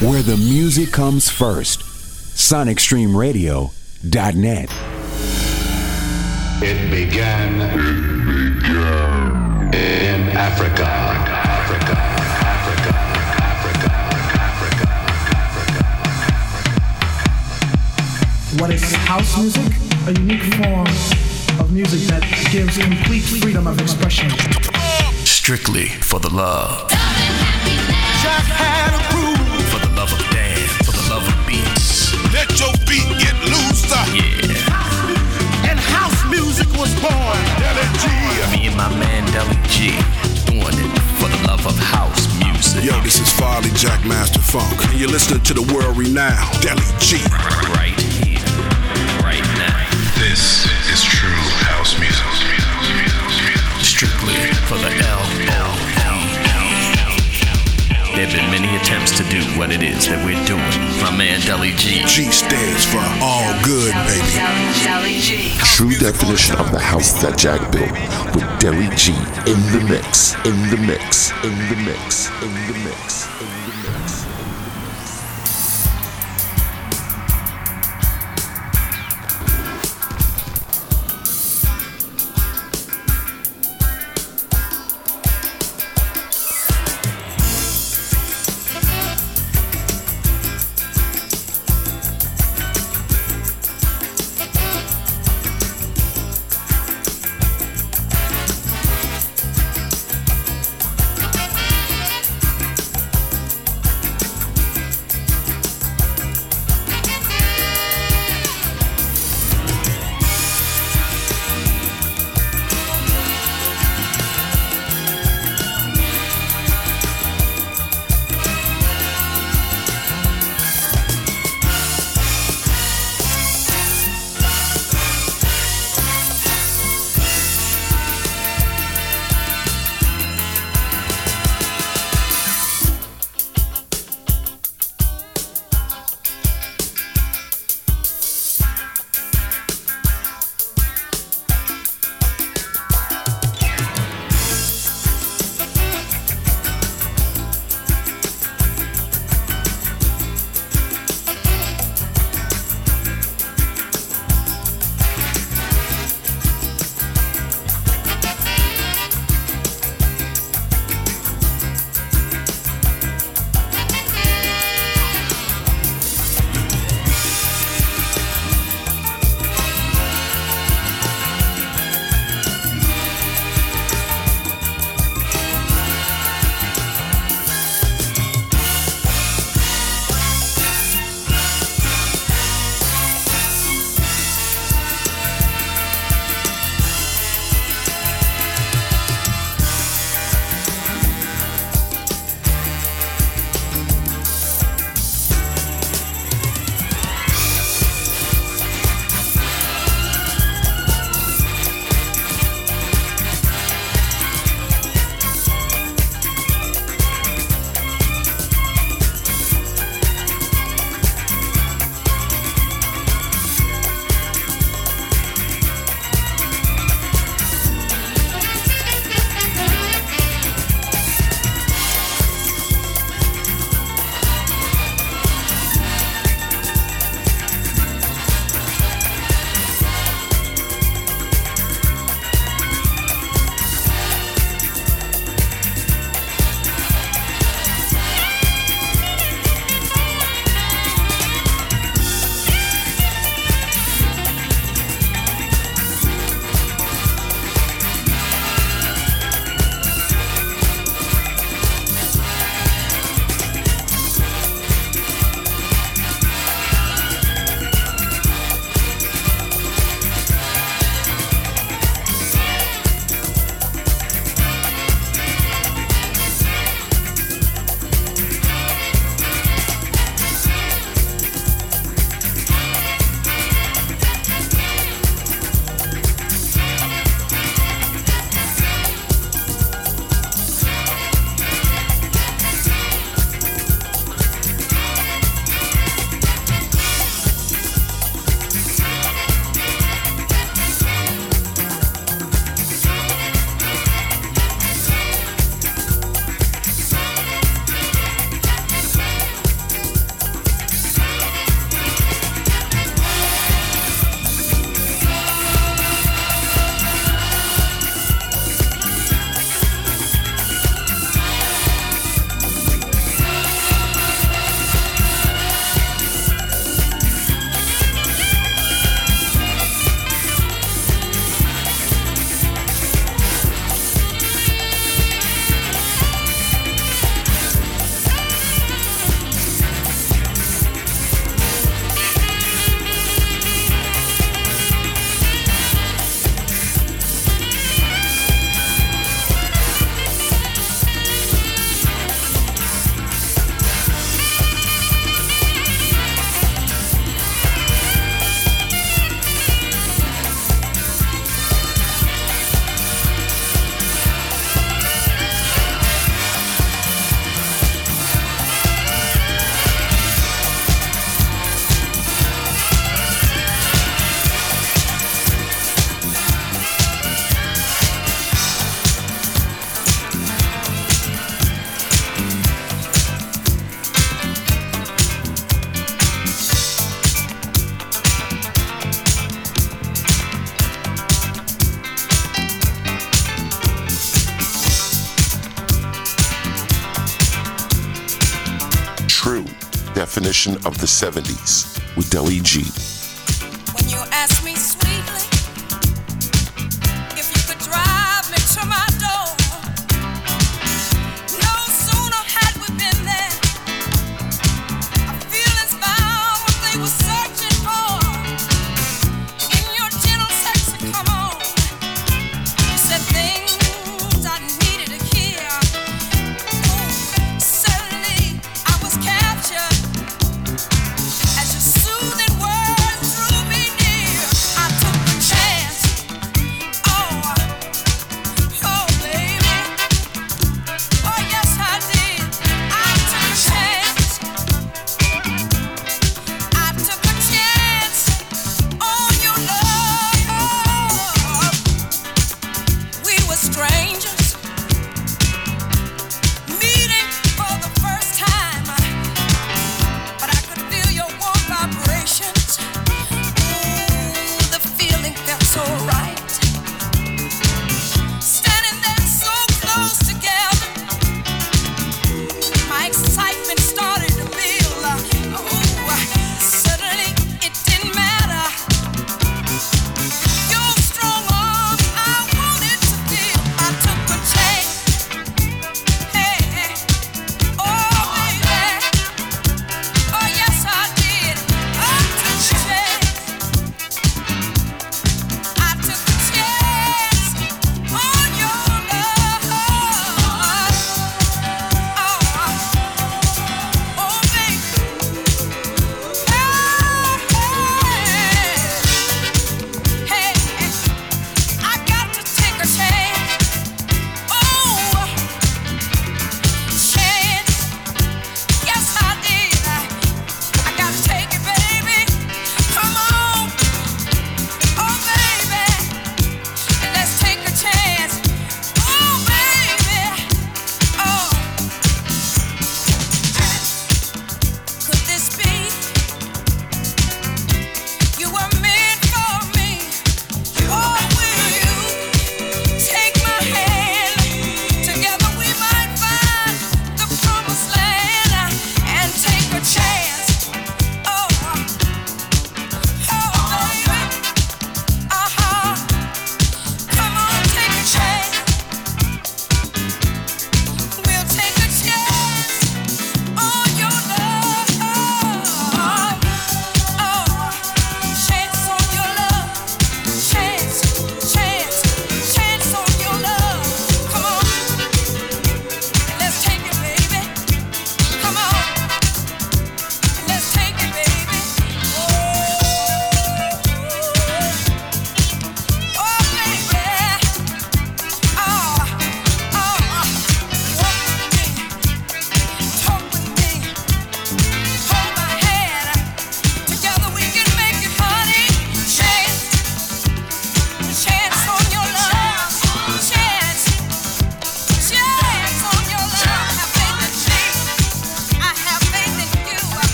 where the music comes first. SonicStreamRadio.net. It began. It began in Africa. Africa. Africa. Africa. Africa. What is house music? A unique form of music that gives complete freedom of expression. Strictly for the love. Loose. Yeah. And house music was born. Deli G. Me and my man Deli G doing it for the love of house music. Yo, this is Farley Jackmaster Funk, and you're listening to the world renowned Deli G. Right here, right now. This is true house music. Strictly for the L L L. There have been many attempts to do what it is that we're doing. My man Deli G. G stands for all good, baby. True definition of the house that Jack built with Deli G in the mix, in the mix, in the mix, in the mix, in the mix. Definition of the 70s with Deli G.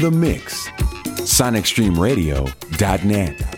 the mix. SonicStreamRadio.net.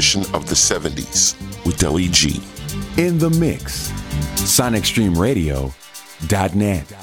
of the 70s with Deli G. In the mix. SonicStreamRadio.net.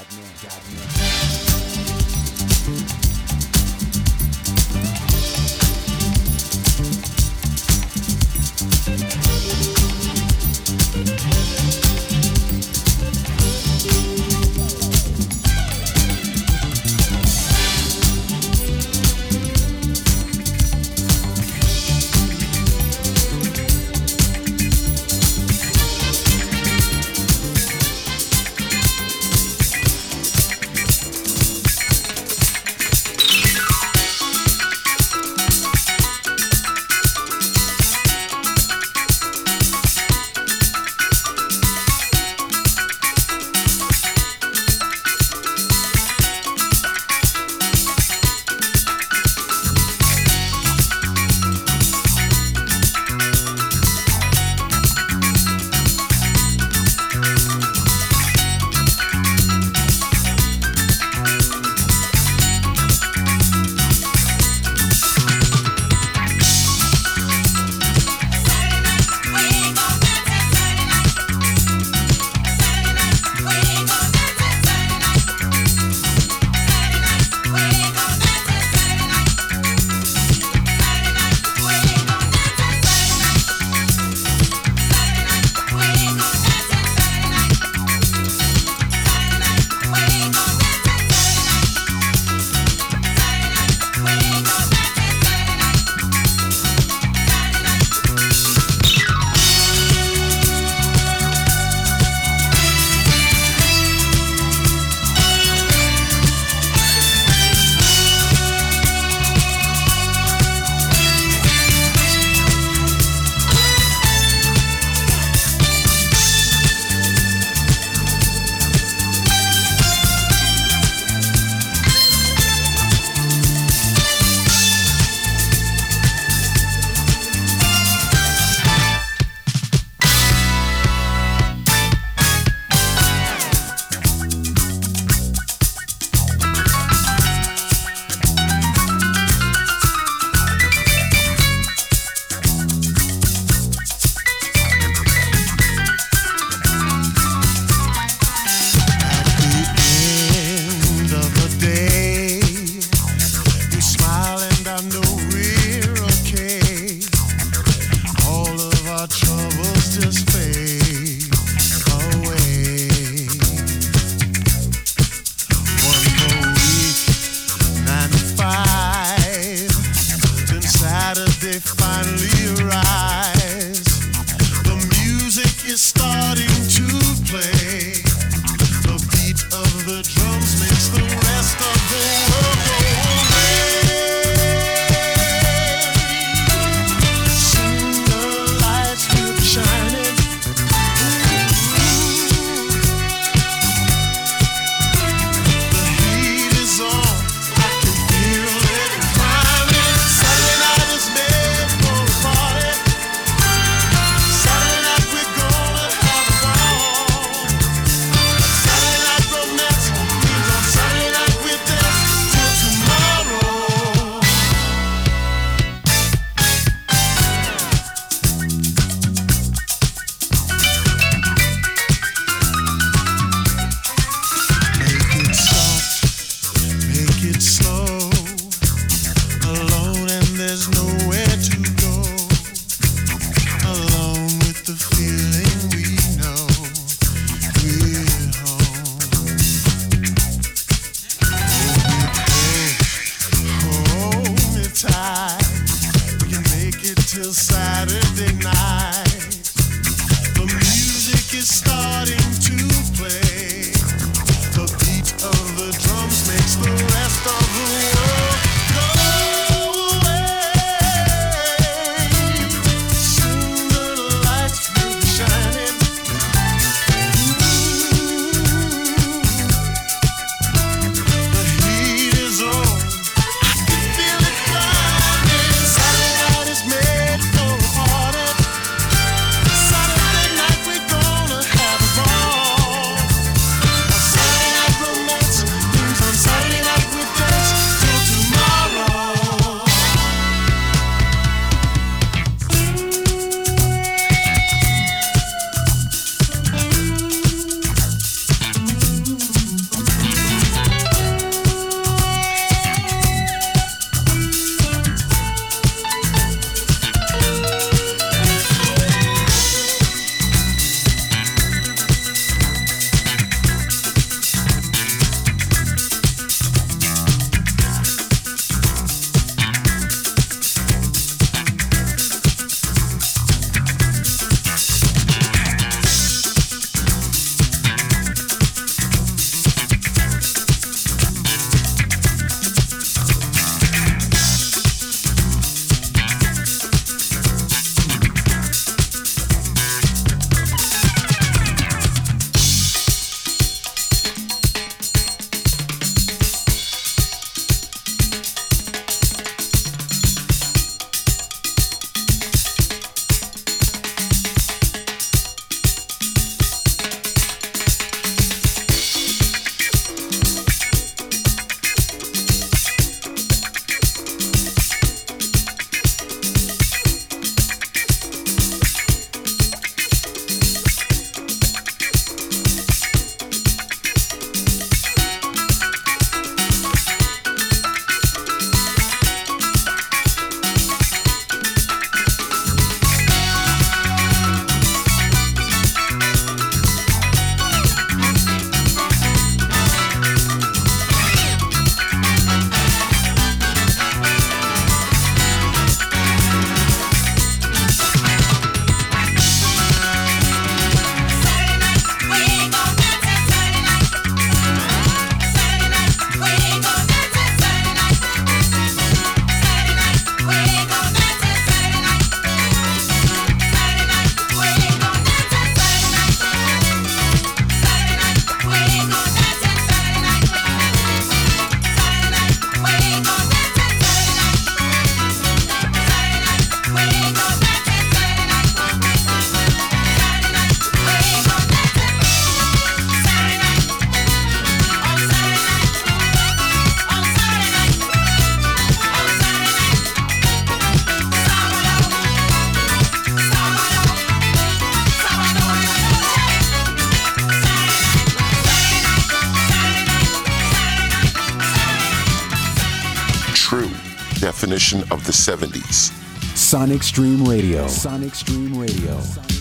70s. Sonic Stream Radio. Sonic Stream Radio.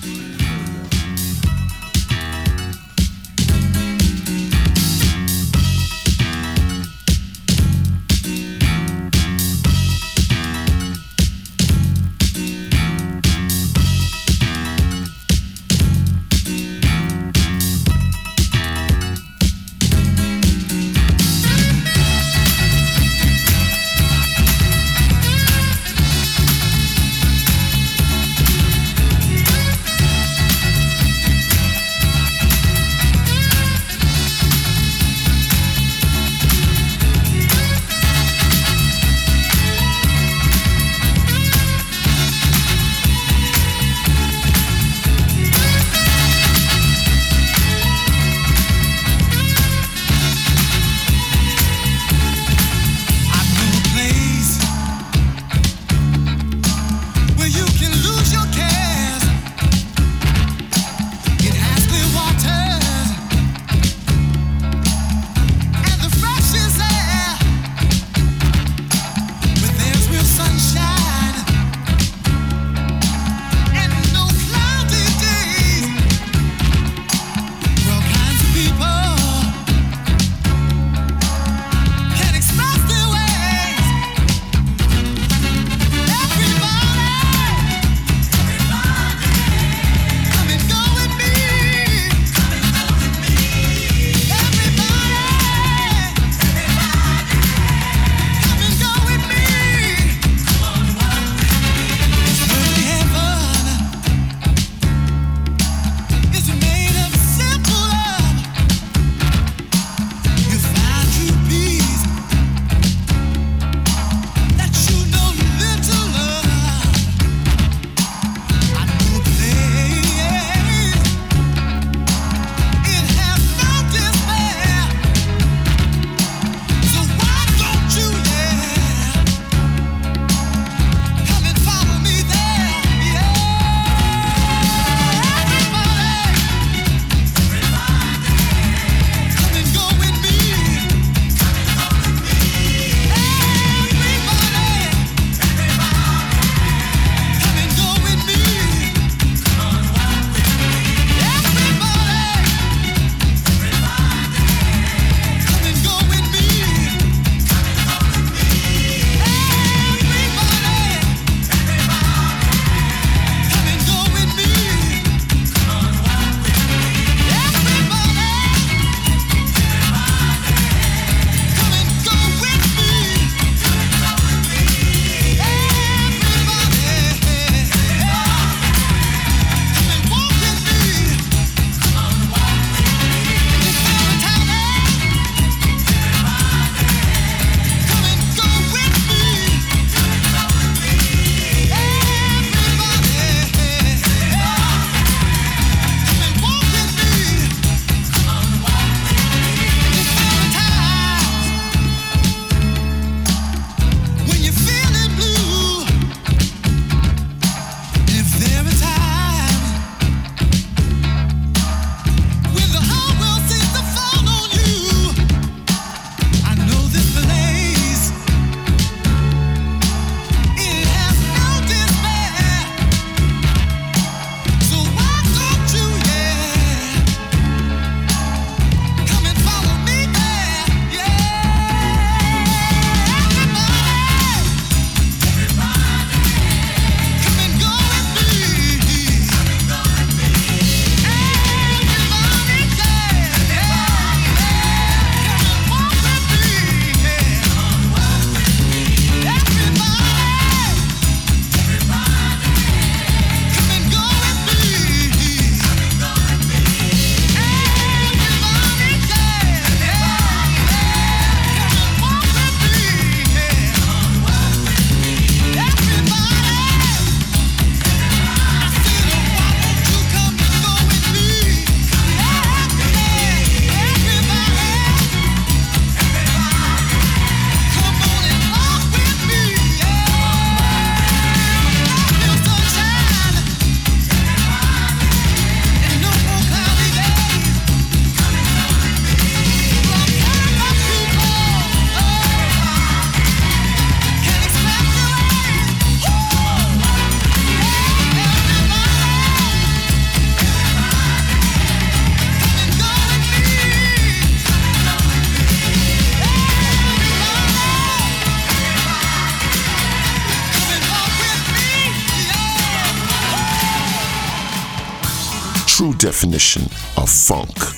Definition of funk.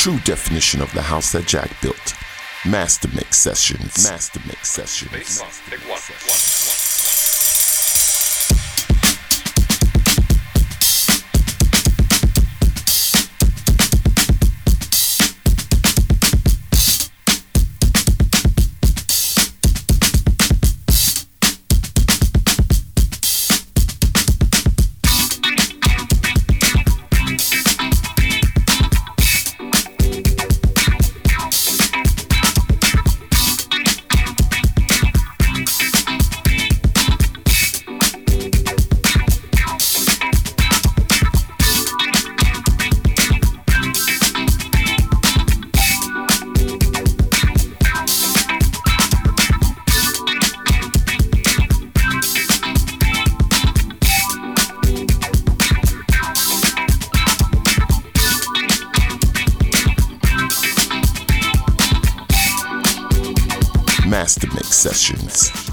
True definition of the house that Jack built. Master Mix Sessions. Master Mix Sessions. Mix Sessions.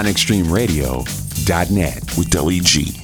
SonicStreamRadio.net. with Deli G.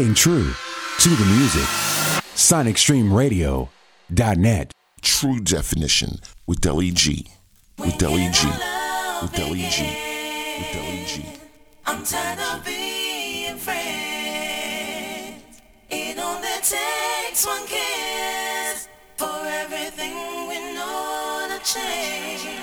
Staying true to the music. SonicStreamRadio.net. True definition with Deli G. With Deli G. With Deli G. With Deli G. I'm tired of being friends. It only takes one kiss for everything we know to change.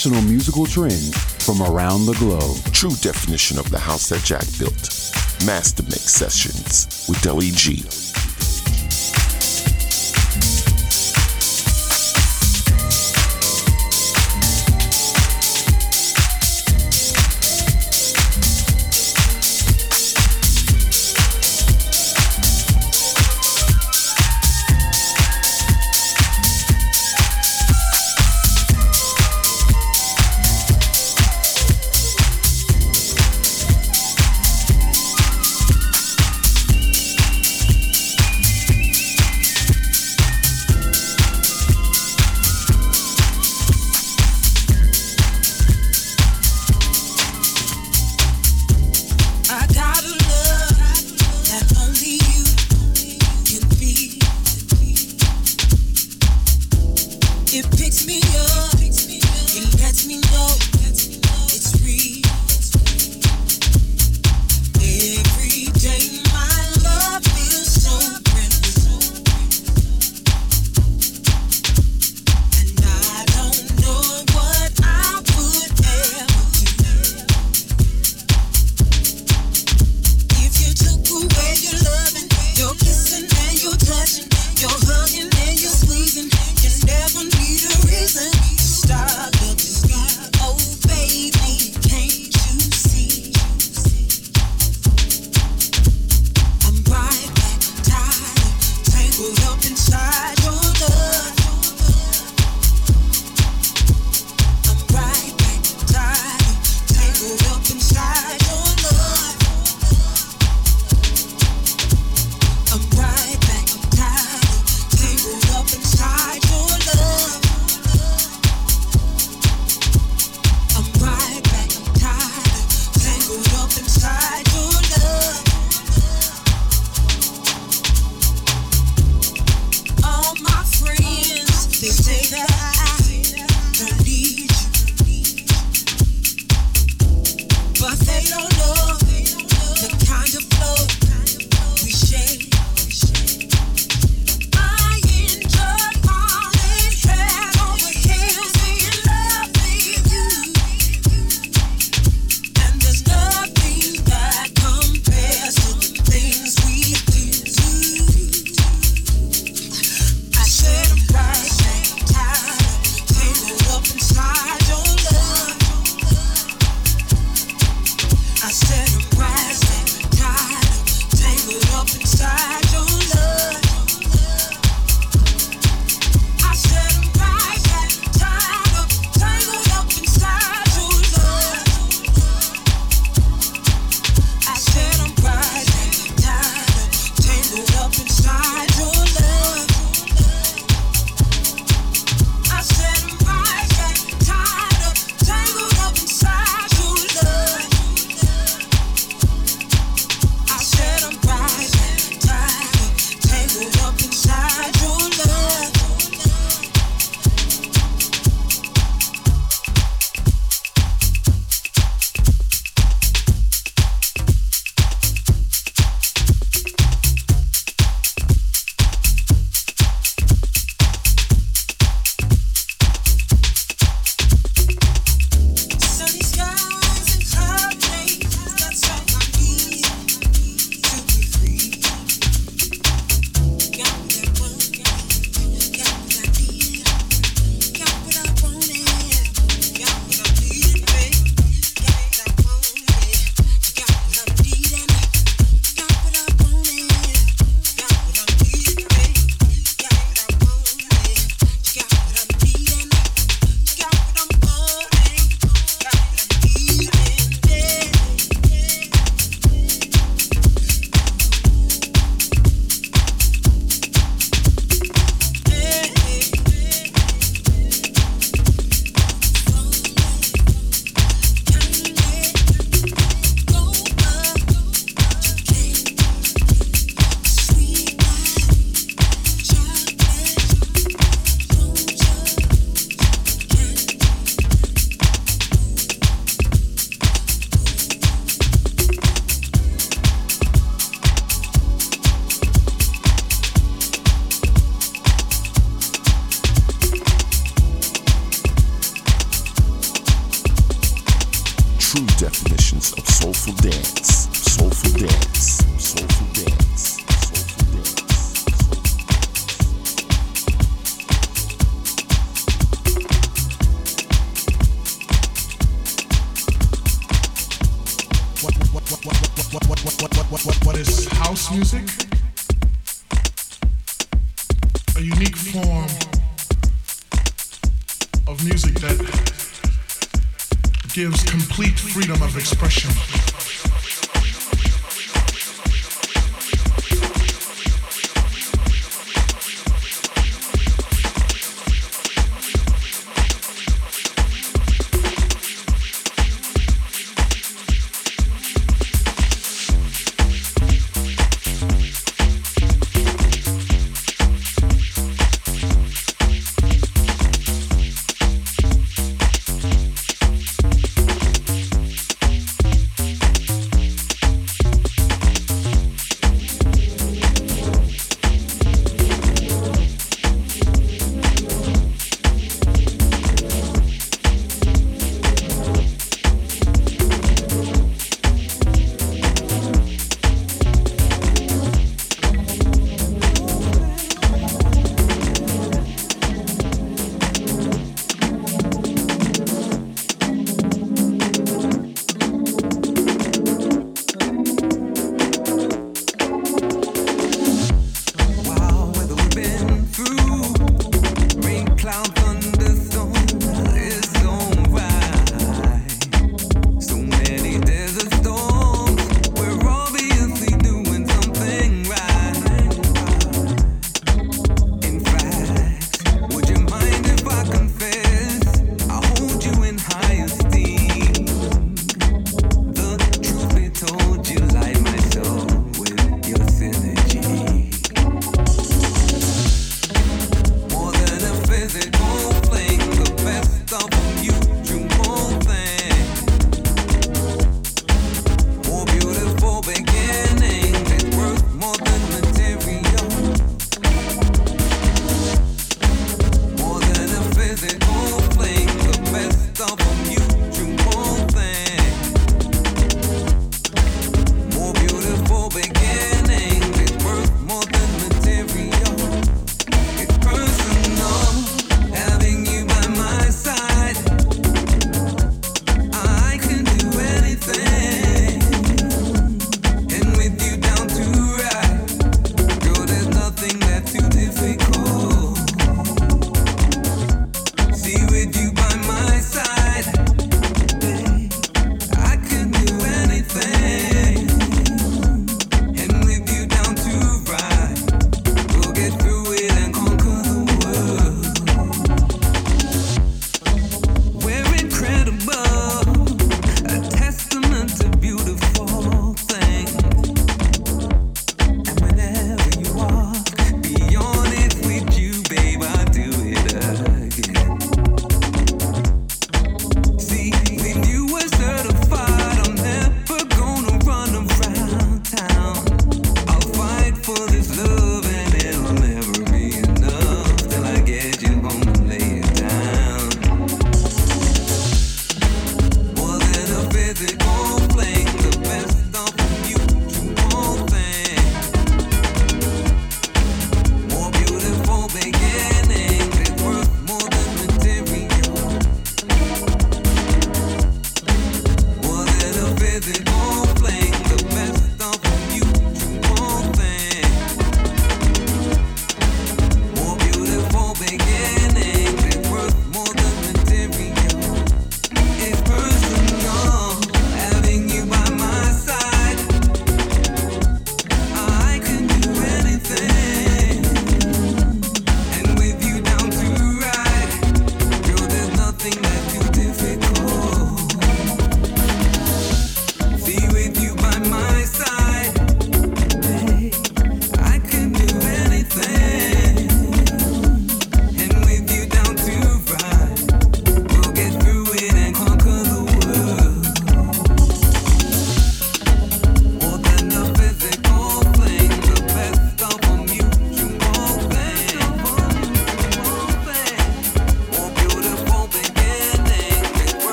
international musical trends from around the globe. True definition of the house that Jack built. Master Mix Sessions with Deli G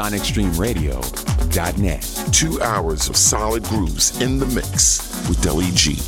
SonicStreamRadio.net. Two hours of solid grooves in the mix with Deli G.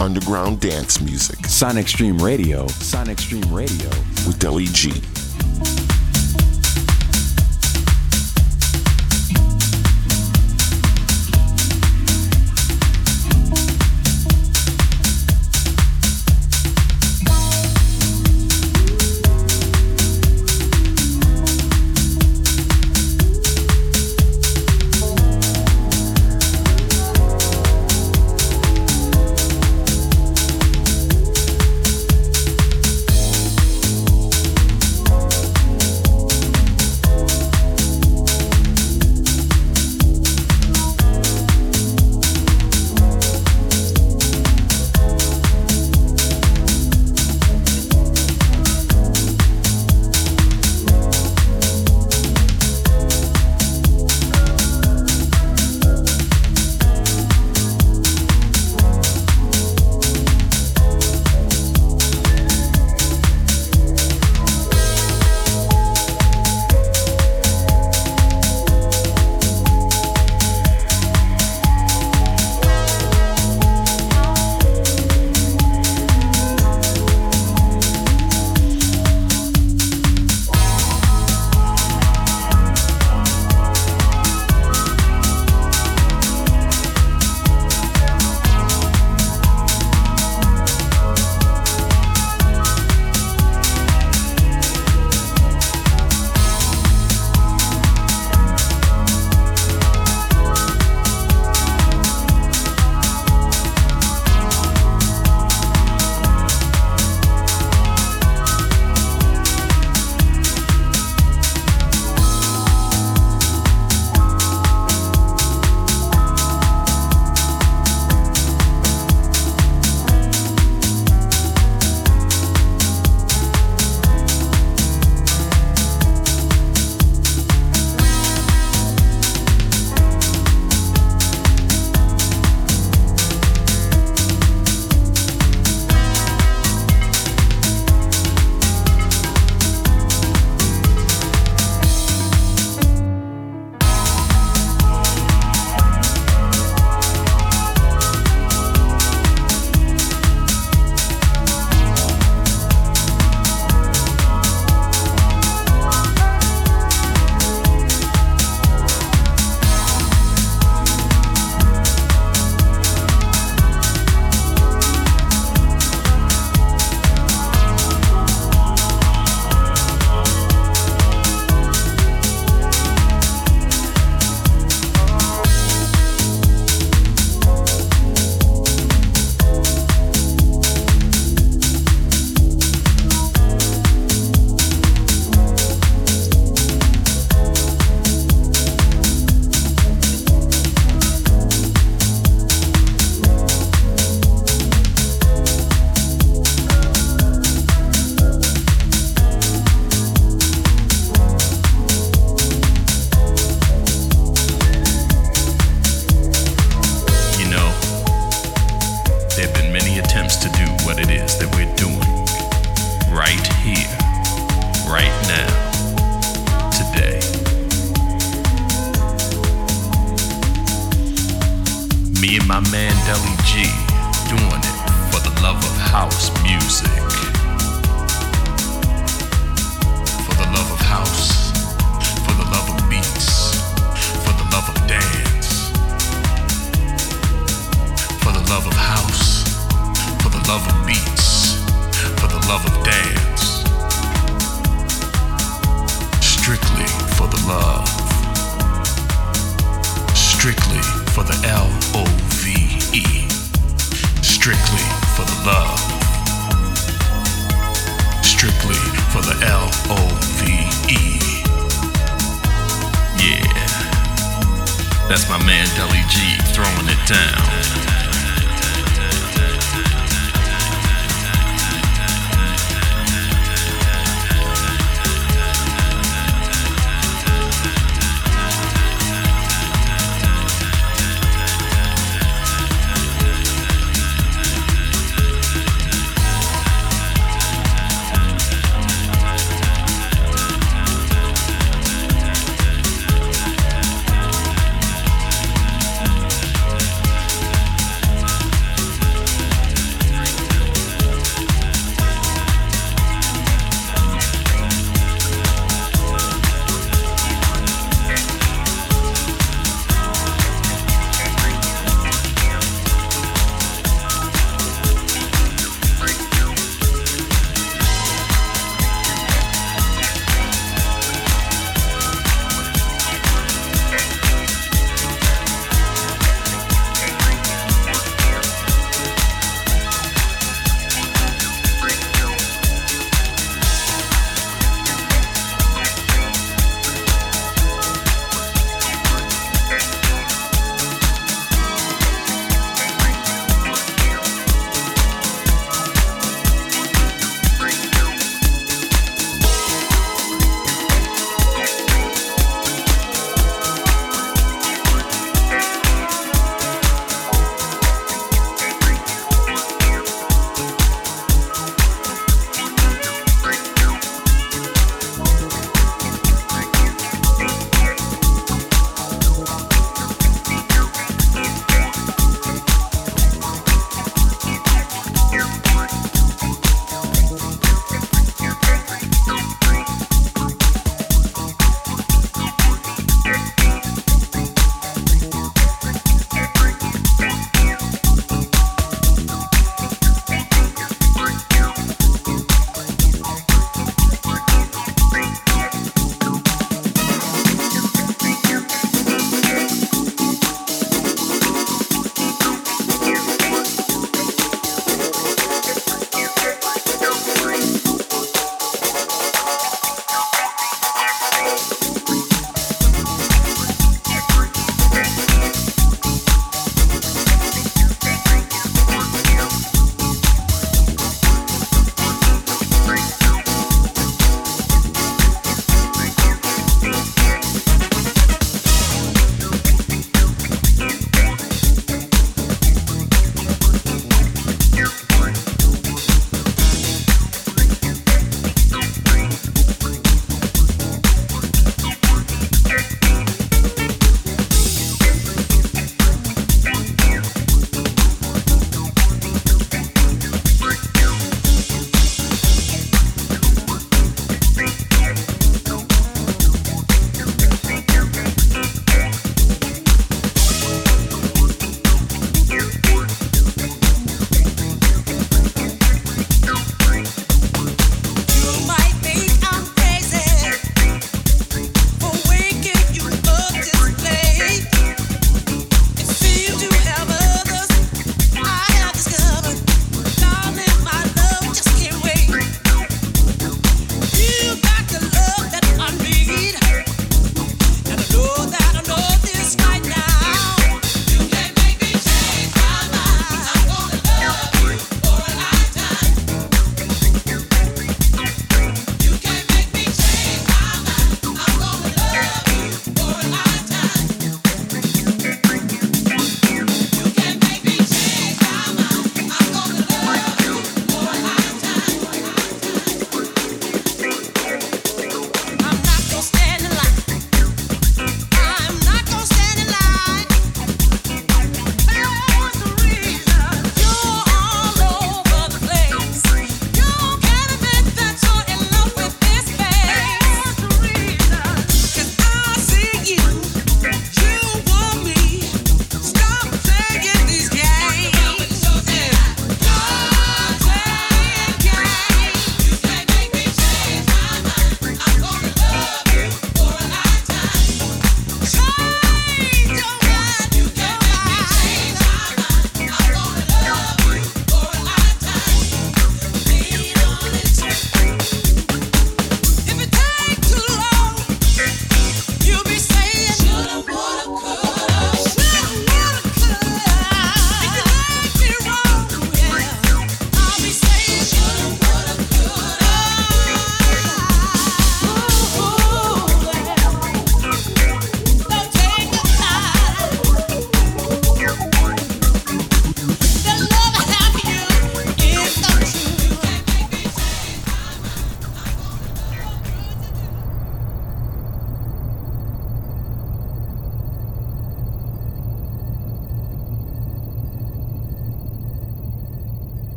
underground dance music. Sonic Stream Radio. Sonic Stream Radio. With Deli G.